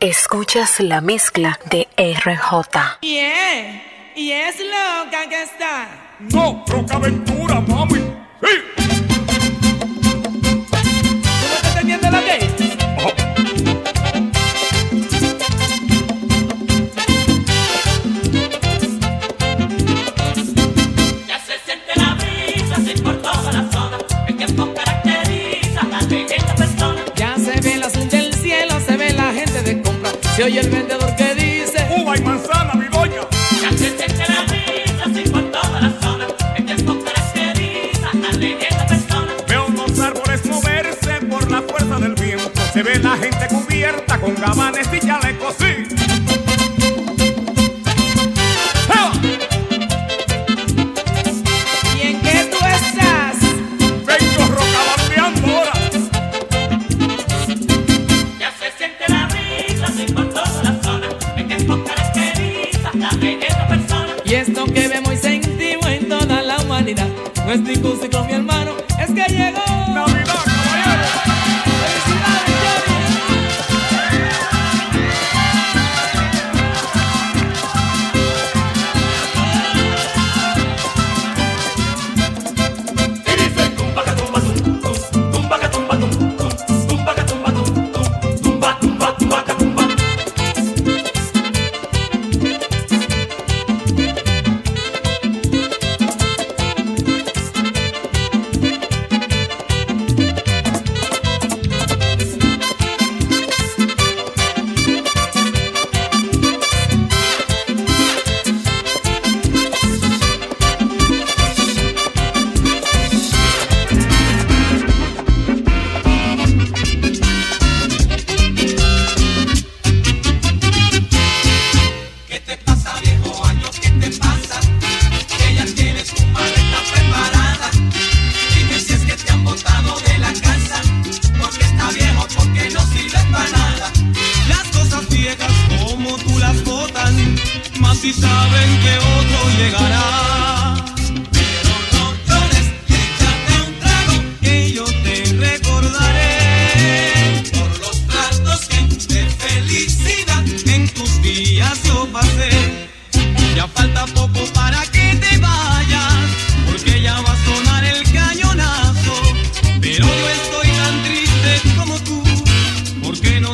Escuchas la mezcla de RJ. Y yeah, y es loca que está. No, Rocaventura, mami. Sí. Se oye el vendedor que dice: Uva y manzana, mi doña. Cachete que la brisa, así por toda la zona. Este es con caracteriza a esta persona. Veo unos árboles moverse por la fuerza del viento. Se ve la gente cubierta con gabanes y chalecos. Sí.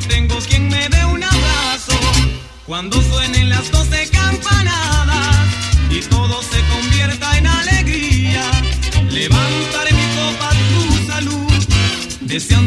tengo quien me dé un abrazo. Cuando suenen las doce campanadas y todo se convierta en alegría, levantaré mi copa a tu salud, deseando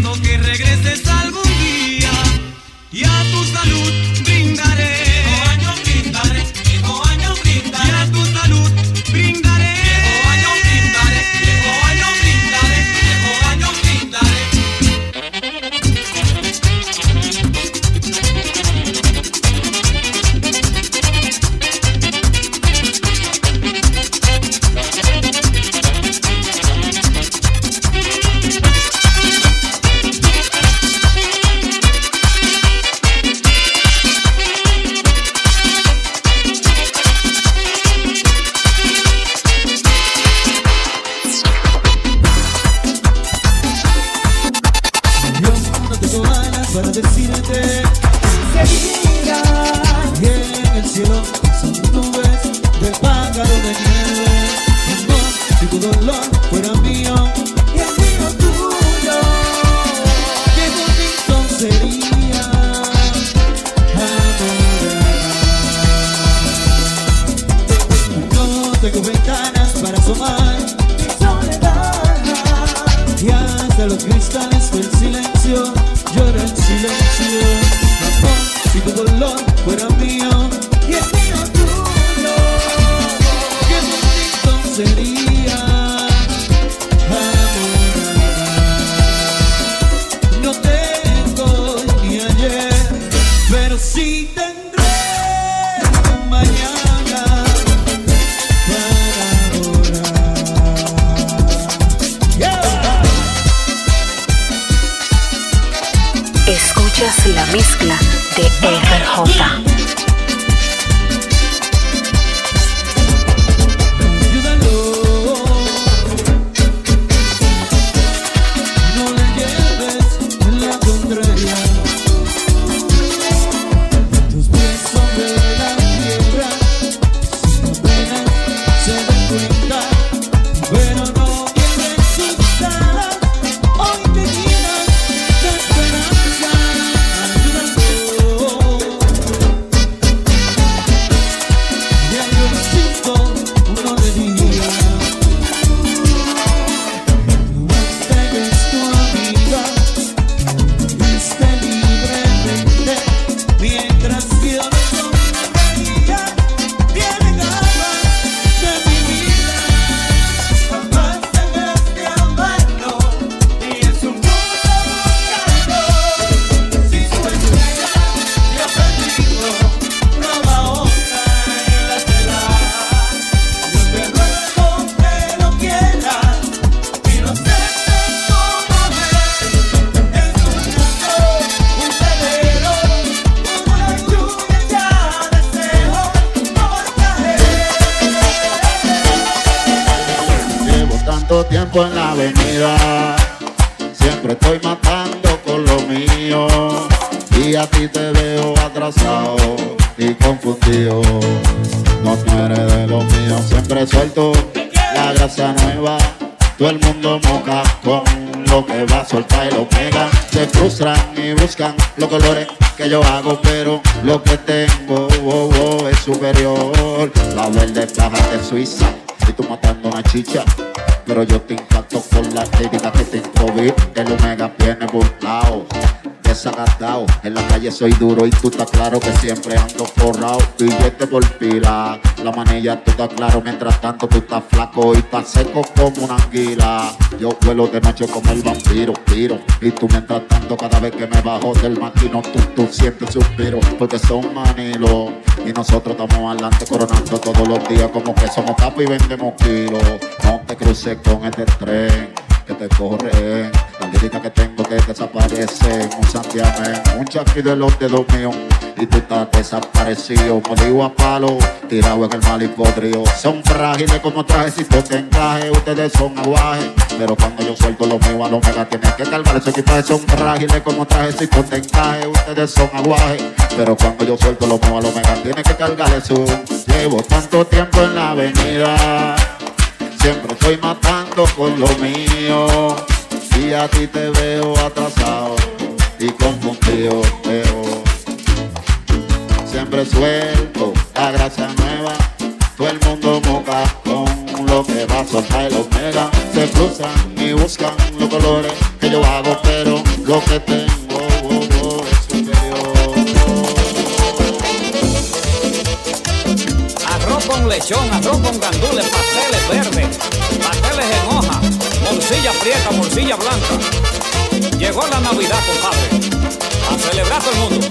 tengo ventanas para asomar. Mi soledad. Y hasta los cristales. 你。Tiempo en la avenida. Siempre estoy matando con lo mío. Y a ti te veo atrasado y confundido. No, no eres de lo mío. Siempre suelto la grasa nueva. Todo el mundo moca con lo que va a soltar y lo pega. Se frustran y buscan los colores que yo hago, pero lo que tengo oh, oh, es superior. La verde caja de Suiza y tú matando una chicha. Pero yo te impacto con la técnica que te introví. El Omega viene burlao, En la calle soy duro y tú estás claro que siempre ando forrado. Billete por pila, la manilla tú estás claro. Mientras tanto tú estás flaco y estás seco como una anguila. Yo vuelo de noche como el vampiro, tiro. Y tú mientras tanto cada vez que me bajo del maquino tú, tú sientes suspiro. Porque son manilos y nosotros estamos adelante coronando todos los días como que somos capos y vendemos kilos. No te cruces con este tren que te corre. La lírica que tengo que desaparece. Un santiamén, un chasqui de los dedos míos. Y tú estás desaparecido. Molido a palo, tirado en el mal y podrido. Son frágiles como trajecitos de encaje. Ustedes son aguajes. Pero cuando yo suelto lo mío a lo mega tienen que cargar ese equipaje. Son frágiles como trajecitos de encaje. Ustedes son aguajes. Pero cuando yo suelto lo mío a lo mega tienen que cargar eso. Llevo tanto tiempo en la avenida. Siempre estoy matando con lo mío y a ti te veo atrasado y confundido. Pero siempre suelto la gracia nueva. Todo el mundo moca con lo que va a soltar mega. Se cruzan y buscan los colores que yo hago, pero lo que tengo con lechón, arroz con gandules, pasteles verdes, pasteles en hoja, morcilla prieta, morcilla blanca. Llegó la Navidad, compadre, a celebrar todo el mundo.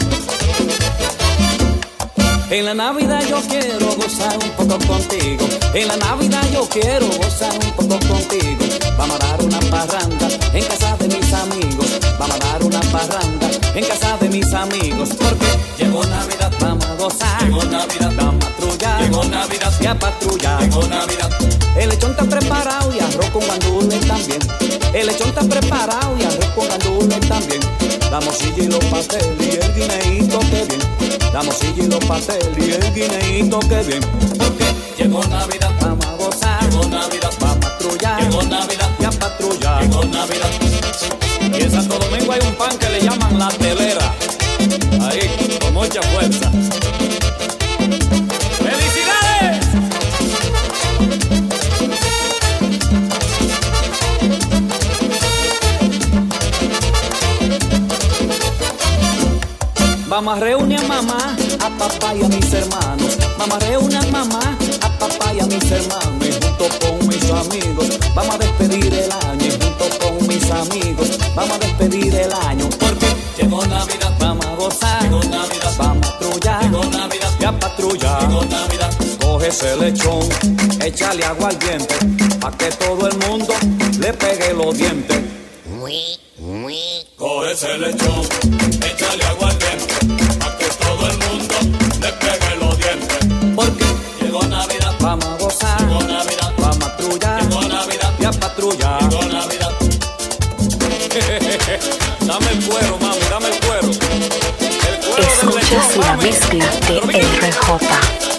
En la Navidad yo quiero gozar un poco contigo. En la Navidad yo quiero gozar un poco contigo. Vamos a dar una parranda en casa de mis amigos. Vamos a dar una parranda en casa de mis amigos. Porque llegó Navidad, vamos a gozar. Llegó Navidad, vamos a patrullar. Llegó Navidad, y a patrullar. Llegó Navidad. El lechón está preparado y arroz con gandules también. El lechón está preparado y arroz con gandules también. La morcilla y los pasteles y el guineíto que bien. La morcilla y los pasteles y el guineíto que bien. Porque llegó Navidad, vamos a gozar. Llegó Navidad, vamos a patrullar. Llegó Navidad, y a patrullar. Llegó Navidad. Y en Santo Domingo hay un pan que le llaman la telera. Ahí, con mucha fuerza. Amigos, vamos a despedir el año. Porque llegó Navidad, vamos a gozar. Llegó Navidad, vamos a patrullar. Llegó Navidad, y a patrullar. Llegó Navidad. Coge ese lechón, échale agua al diente, pa' que todo el mundo le pegue los dientes. Coge ese lechón, échale agua al Escuchas la mezcla de RJ.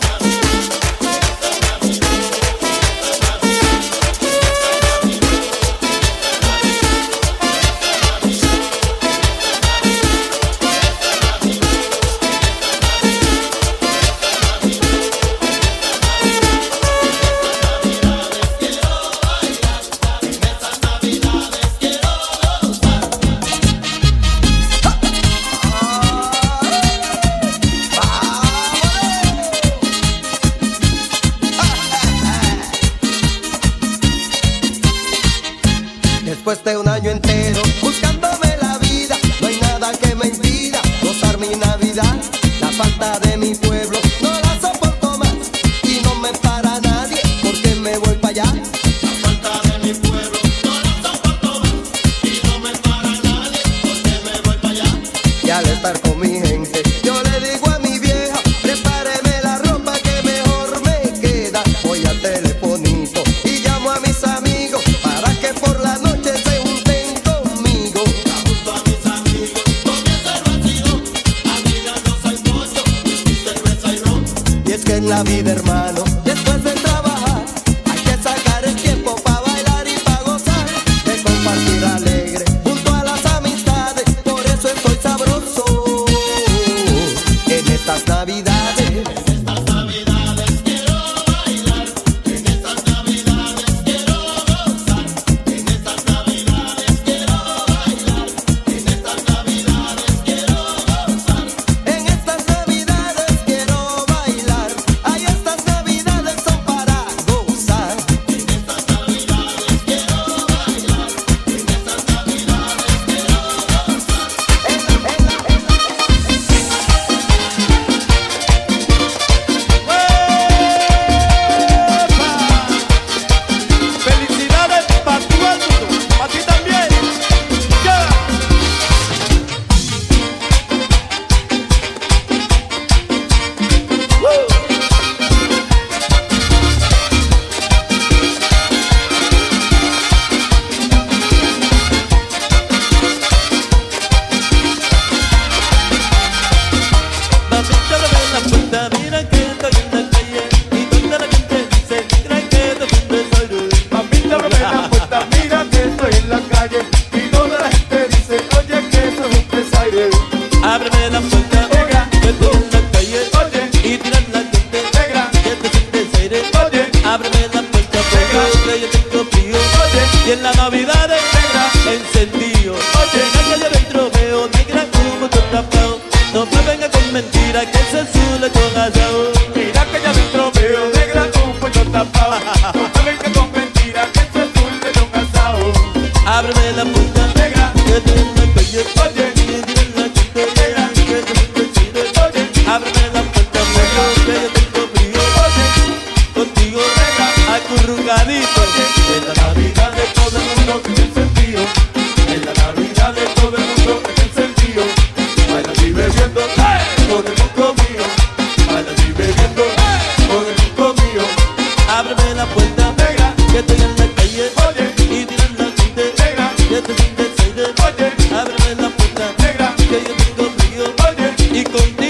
Ábreme la puerta, negra, que estoy en la calle, oye, y dile la gente, negra, que estoy sin desayuno, oye, ábreme la puerta, negra, que yo tengo frío, oye, y contigo.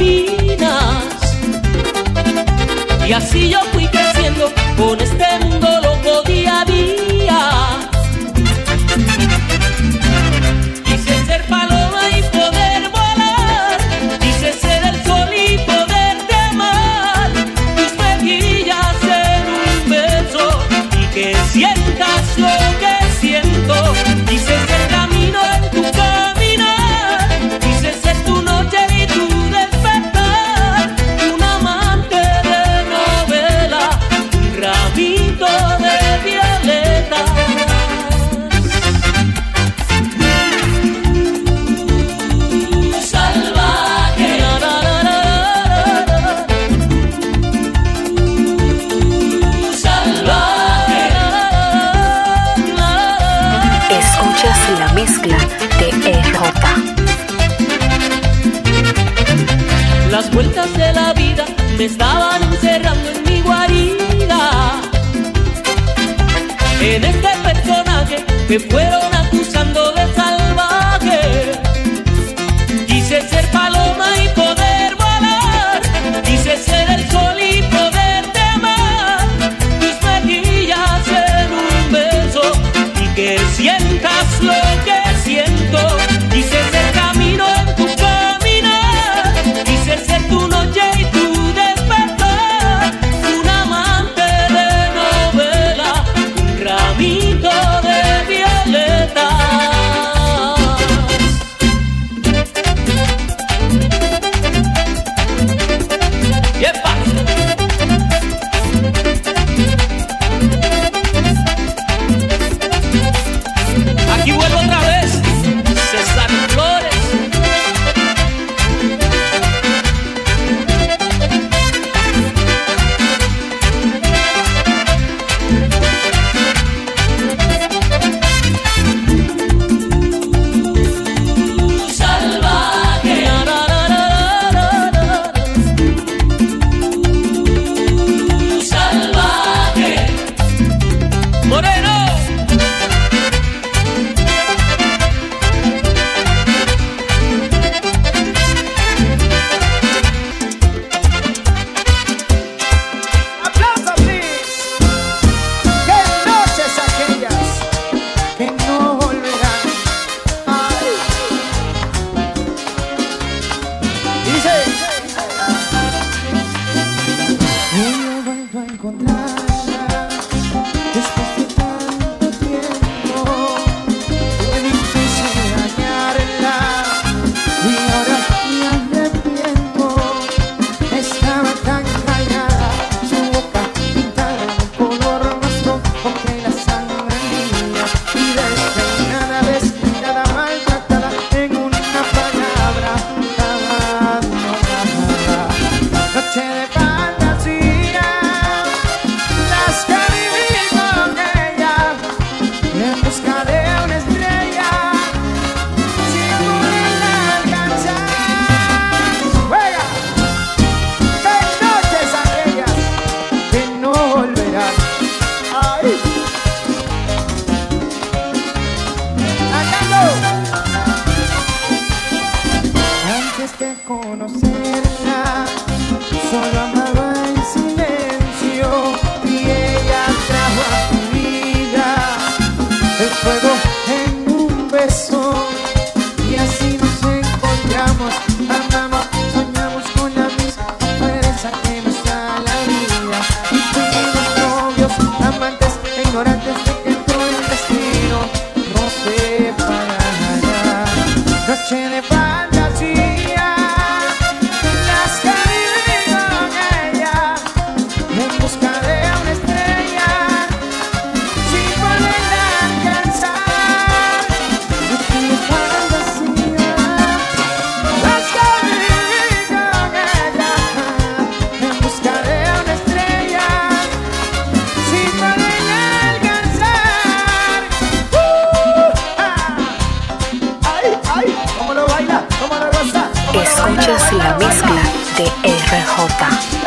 Y así yo fui creciendo con este RJ. Ay,